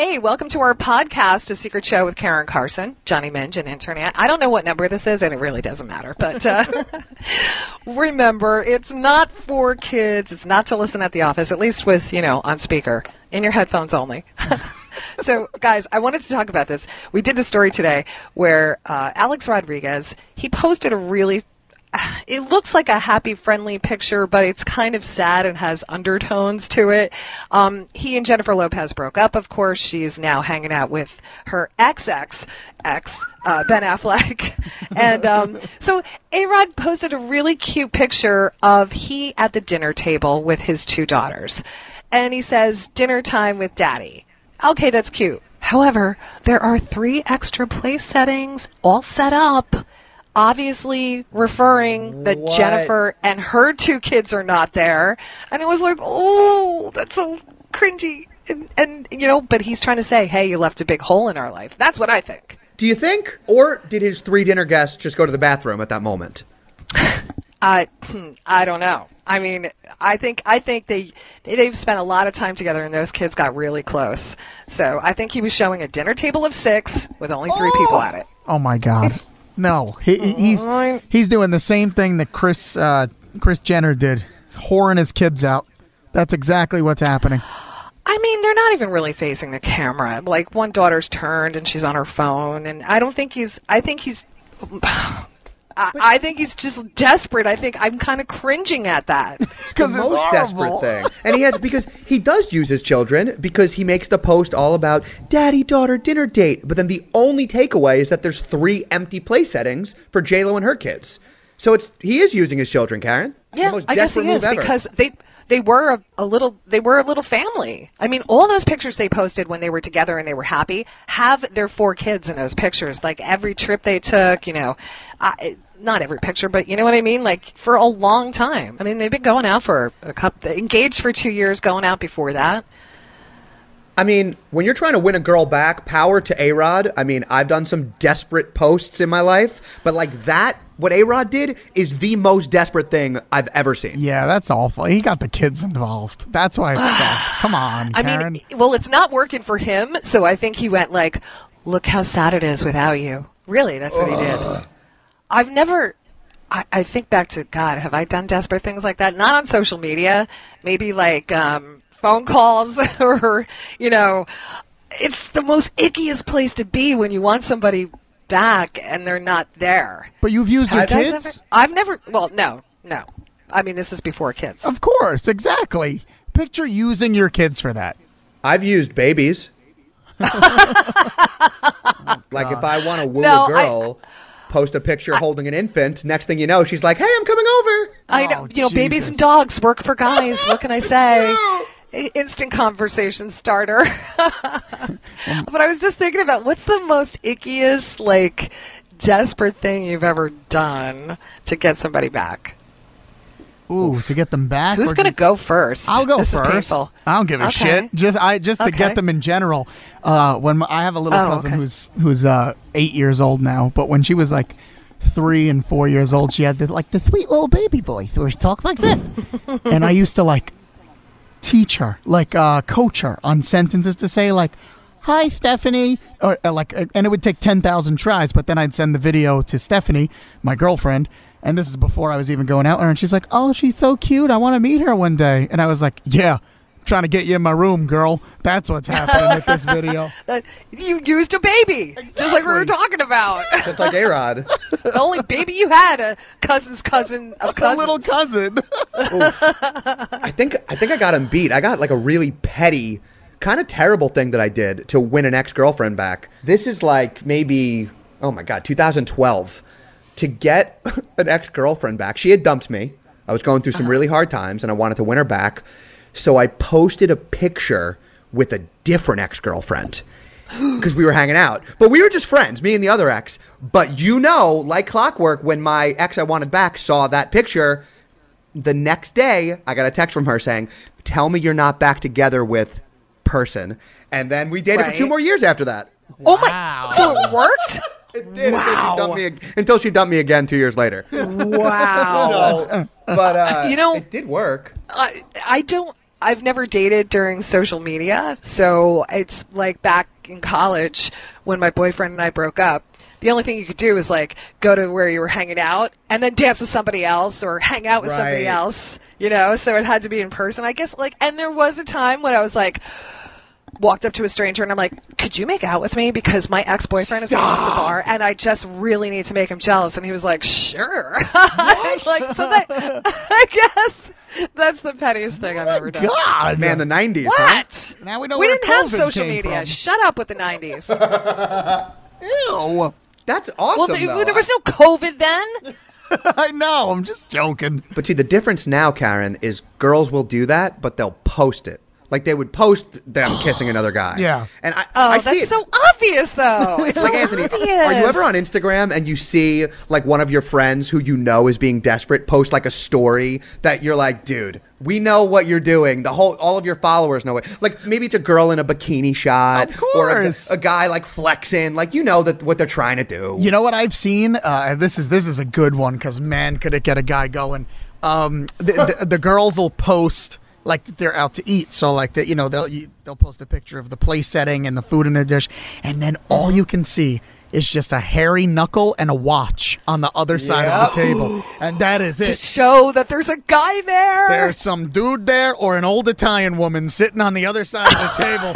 Hey, welcome to our podcast, A Secret Show with Karen Carson, Johnny Minge, and Intern Ant. I don't know what number this is, and it really doesn't matter. But uh, remember, it's not for kids. It's not to listen at the office, at least with, you know, on speaker, in your headphones only. so, guys, I wanted to talk about this. We did the story today where uh, Alex Rodriguez, he posted a really it looks like a happy, friendly picture, but it's kind of sad and has undertones to it. Um, he and Jennifer Lopez broke up, of course. She's now hanging out with her ex ex ex, uh, Ben Affleck. and um, so A Rod posted a really cute picture of he at the dinner table with his two daughters. And he says, Dinner time with daddy. Okay, that's cute. However, there are three extra place settings all set up obviously referring that What? Jennifer and her two kids are not there. And it was like, oh, that's so cringy. And, and, you know, but he's trying to say, hey, you left a big hole in our life. That's what I think. Do you think? Or did his three dinner guests just go to the bathroom at that moment? I, I don't know. I mean, I think I think they they've spent a lot of time together, and those kids got really close. So I think he was showing a dinner table of six with only three people oh! at it. Oh my God. No, he, he- he's he's doing the same thing that Chris uh, Kris Jenner did, He's whoring his kids out. That's exactly what's happening. I mean, they're not even really facing the camera. Like one daughter's turned and she's on her phone, and I don't think he's. I think he's. I, I think he's just desperate. I think I'm kind of cringing at that. the most desperate thing. And he has because he does use his children because he makes the post all about daddy daughter dinner date. But then the only takeaway is that there's three empty play settings for J Lo and her kids. So it's he is using his children, Karen. The Yeah, most I guess he desperate is ever. because they they were a, a little they were a little family. I mean, all those pictures they posted when they were together and they were happy have their four kids in those pictures. Like every trip they took, you know, I, not every picture, but you know what I mean. Like for a long time. I mean, they've been going out for a couple, engaged for two years, going out before that. I mean, when you're trying to win a girl back, power to A Rod. I mean, I've done some desperate posts in my life, but like that, what A Rod did is the most desperate thing I've ever seen. Yeah, that's awful. He got the kids involved. That's why it sucks. Come on, I Karen. mean, well, it's not working for him, so I think he went like, "Look how sad it is without you." Really, that's what he did. I've never. I, I think back to God. Have I done desperate things like that? Not on social media. Maybe like um, phone calls, or you know, it's the most ickiest place to be when you want somebody back and they're not there. but you've used your Have you guys kids. ever- I've never. Well, no, no. I mean, this is before kids. Of course, exactly. Picture using your kids for that. I've used babies. like if I want to woo No, a I- girl, post a picture holding an infant. Next thing you know, she's like, "Hey, I'm coming over." I know, Oh, you know, babies and dogs work for guys. What can I say? I- Instant conversation starter. but I was just thinking about what's the most ickiest, like, desperate thing you've ever done to get somebody back? Ooh, to get them back. Who's going to go first? I'll go this first. I don't give a Okay. shit. Just I just to Okay. get them in general. Uh, when my, I have a little Oh, cousin okay. who's who's uh, eight years old now, but when she was like three and four years old, she had the, like the sweet little baby voice where she talked like this, and I used to like teach her, like uh, coach her on sentences to say like. Hi, Stephanie, or uh, like, uh, and it would take ten thousand tries. But then I'd send the video to Stephanie, my girlfriend, and this is before I was even going out with her. And she's like, "Oh, she's so cute. I want to meet her one day." And I was like, "Yeah, I'm trying to get you in my room, girl. That's what's happening with this video." You used a baby, just like we were talking about. Just like A Rod. the only baby you had, a cousin's cousin of A little cousin. I think I think I got him beat. I got like a really petty, kind of terrible thing that I did to win an ex girlfriend back. This is like maybe oh my god, 2012. To get an ex girlfriend back, she had dumped me. I was going through some uh-huh. really hard times, and I wanted to win her back. So I posted a picture with a different ex girlfriend because we were hanging out. But we were just friends, me and the other ex. But you know, like clockwork, when my ex I wanted back saw that picture, the next day I got a text from her saying, "Tell me you're not back together with person." And then we dated for two more years after that. Oh my! So it worked. It did Wow. until, she dumped me, until she dumped me again two years later. Wow. So, but uh, You know- it did work. I, I don't I've never dated during social media, so it's like back in college when my boyfriend and I broke up. The only thing you could do is like go to where you were hanging out and then dance with somebody else or hang out with somebody else, you know? So it had to be in person. I guess like and there was a time when I was like walked up to a stranger and I'm like, "Could you make out with me because my ex-boyfriend is across the bar and I just really need to make him jealous." And he was like, "Sure." like so that I guess that's the pettiest thing I've ever done. God, Man, the '90s. Huh? What? Now we know we where didn't have social media. from. Shut up with the 90s. Ew. That's awesome. well, th- though. there was no COVID then. I know. I'm just joking. But see, the difference now, Karen, is girls will do that, but they'll post it. Like they would post them kissing another guy. Yeah. And I, Oh, I see that's it. so obvious, though. It's like so Anthony, obvious. are you ever on Instagram and you see like one of your friends who you know is being desperate post like a story that you're like, dude, we know what you're doing. The whole, all of your followers know it. Like maybe it's a girl in a bikini shot, Of or a, course. a guy like flexing. Like you know that what they're trying to do. You know what I've seen, uh, and this is this is a good one because man, could it get a guy going? Um, the, the, the girls will post like that they're out to eat, so like that you know they'll you- they'll post a picture of the place setting and the food in their dish, and then all you can see is just a hairy knuckle and a watch on the other side of the table, and that is it. to show that there's a guy there. There's some dude there or an old Italian woman sitting on the other side of the table.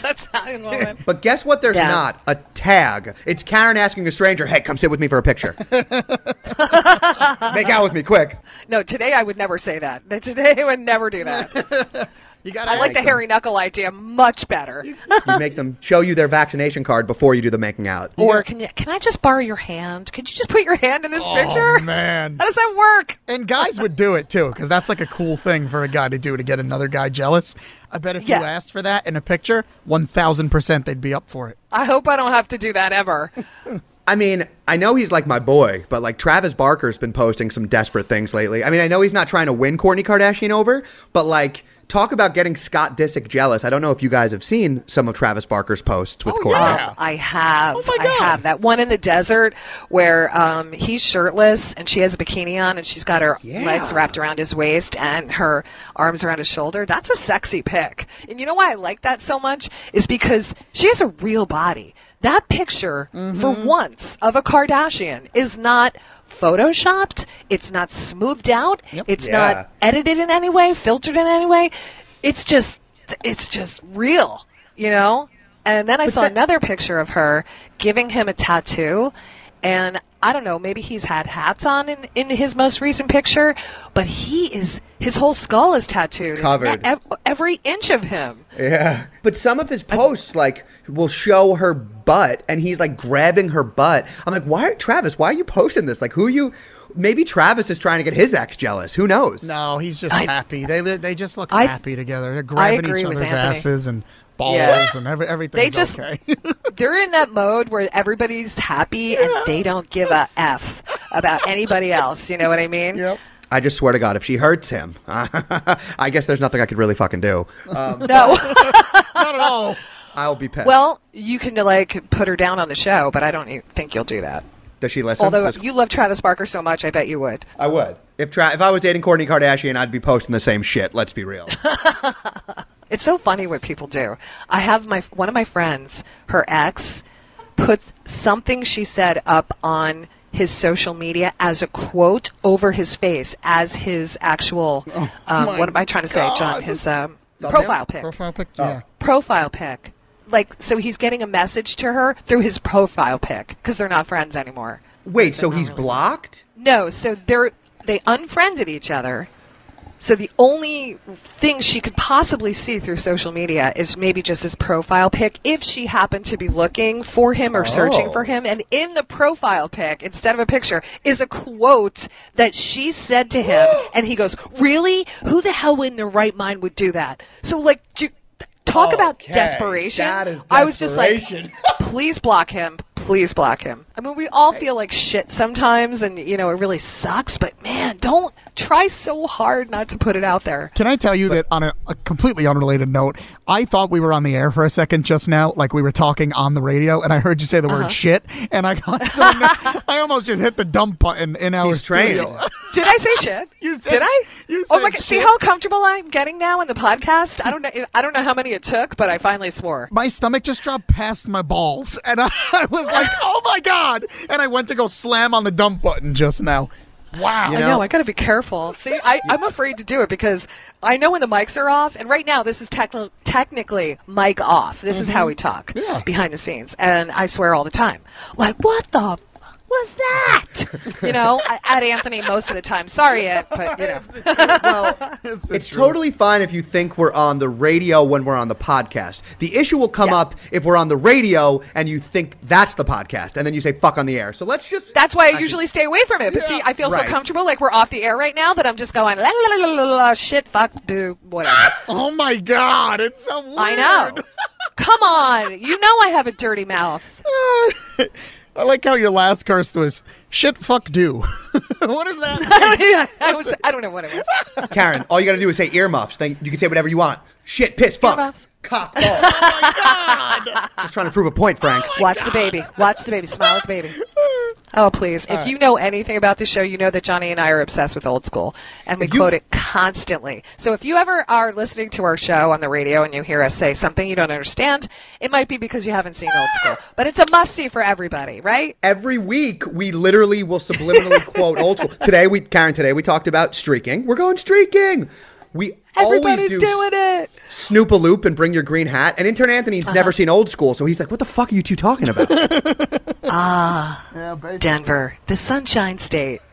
That's Italian woman. But guess what? There's Yeah. not a tag. It's Karen asking a stranger, "Hey, come sit with me for a picture. Make out with me, quick." No, today I would never say that. Today I would never do that. You got I like the hairy knuckle idea much better. You make them show you their vaccination card before you do the making out. Or can you? Can I just borrow your hand? Could you just put your hand in this picture? Oh man. How does that work? And guys would do it too, because that's like a cool thing for a guy to do to get another guy jealous. I bet if Yeah. you asked for that in a picture, one thousand percent they'd be up for it. I hope I don't have to do that ever. I mean, I know he's like my boy, but like Travis Barker's been posting some desperate things lately. I mean, I know he's not trying to win Kourtney Kardashian over, but like talk about getting Scott Disick jealous. I don't know if you guys have seen some of Travis Barker's posts with Oh, Kourtney. yeah. I have. Oh my I God. have that one in the desert where um, he's shirtless and she has a bikini on and she's got her Yeah. legs wrapped around his waist and her arms around his shoulder. That's a sexy pic. And you know why I like that so much is because she has a real body. That picture, for Mm-hmm. once, of a Kardashian is not photoshopped. It's not smoothed out. It's Yeah. not edited in any way, filtered in any way. It's just, it's just real, you know. And then I saw that- another picture of her giving him a tattoo, and I don't know, maybe he's had hats on in, in his most recent picture, but he is his whole skull is tattooed. Covered. ev- every inch of him. Yeah. But some of his posts like will show her butt and he's like grabbing her butt. I'm like, why Travis, why are you posting this? Like who are you maybe Travis is trying to get his ex jealous. Who knows? No, he's just I- happy. They they just look I- happy together. They're grabbing each other's asses and balls Yeah. and every, everything's They just- okay. They're in that mode where everybody's happy and they don't give a f about anybody else. You know what I mean? yep. I just swear to God, if she hurts him, I guess there's nothing I could really fucking do. Um, No. Not at all. I'll be pissed. well, you can like put her down on the show, but I don't think you'll do that. does she listen? Although Does- you love Travis Barker so much, I bet you would. I would. If Tra- if I was dating Kourtney Kardashian, I'd be posting the same shit. Let's be real. It's so funny what people do. I have my one of my friends, her ex, put something she said up on his social media as a quote over his face as his actual um, Oh my what am I trying to say, John? His um, profile pic. Profile pic. Oh. Yeah. profile pic. Like so he's getting a message to her through his profile pic because they're not friends anymore. Wait, so he's really. blocked? No, so they're they unfriended each other. So the only thing she could possibly see through social media is maybe just his profile pic if she happened to be looking for him or searching Oh. for him. And in the profile pic, instead of a picture, is a quote that she said to him. and he goes, Really? Who the hell in their right mind would do that? So, like, do, talk about Okay, desperation. that is I was just like, please block him. Please block him. I mean, we all feel like shit sometimes, and you know it really sucks. But man, don't try so hard not to put it out there. Can I tell you that on a, a completely unrelated note, I thought we were on the air for a second just now, like we were talking on the radio, and I heard you say the Uh-huh. word shit, and I got so I almost just hit the dump button in our He's trained. studio. Did I say shit? You said- Did I? you oh my said god! See how comfortable I'm getting now in the podcast. I don't know. I don't know how many it took, but I finally swore. my stomach just dropped past my balls, and I, I was like, "Oh my god!" And I went to go slam on the dump button just now. Wow. You I know? know. I got to be careful. See, I, I'm afraid to do it because I know when the mics are off, and right now this is techni- technically mic off. This is how mm-hmm. we talk Yeah. behind the scenes, and I swear all the time. Like, what the was that? you know, at Anthony most of the time. Sorry, Ed, but you know. well, Is it's totally fine if you think we're on the radio when we're on the podcast. The issue will come Yeah. up if we're on the radio and you think that's the podcast, and then you say "fuck" on the air. So let's just. That's why I usually stay away from it. But see, I feel Right. so comfortable, like we're off the air right now, that I'm just going la la la la la la shit, fuck, do whatever. Oh my god! It's so weird. I know. Come on, you know I have a dirty mouth. I like how your last curse was shit. Fuck do. what is that? I was, I don't know what it was. Karen, all you got to do is say earmuffs. Then you can say whatever you want. Shit, piss, fuck, Earmuffs. cock, ball. Oh Just trying to prove a point, Frank. Watch the baby. Watch the baby. Smile at the baby. Oh, please. If you know anything about the show, you know that Johnny and I are obsessed with old school, and we you- quote it constantly. So if you ever are listening to our show on the radio and you hear us say something you don't understand, it might be because you haven't seen old school. But it's a must see for everybody, right? Every week, we literally will subliminally quote old school. Today, we Karen. Today, we talked about streaking. We're going streaking. We Everybody's always do doing it. Snoop a loop and bring your green hat. And intern Anthony's Uh-huh. never seen old school, so he's like, "What the fuck are you two talking about?" Yeah. Denver, the Sunshine State.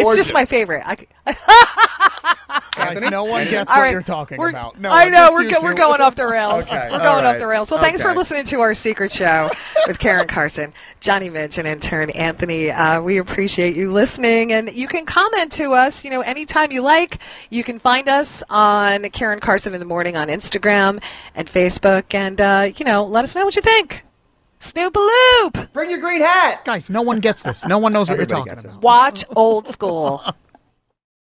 It's just my favorite. I, Guys, no one gets All what right, you're talking we're- about. No, I know we're go- we're going off the rails. Okay, We're all going off the rails. Well, thanks for listening to our secret show with Karen Carson, Johnny Mitch, and intern Anthony. Uh, we appreciate you listening, and you can comment to us. You know, anytime you like. You can find us on Karen Carson in the morning on Instagram and Facebook, and uh, you know, let us know what you think. Snoop a loop. bring your green hat. Guys, no one gets this. No one knows what you're talking about. Watch old school.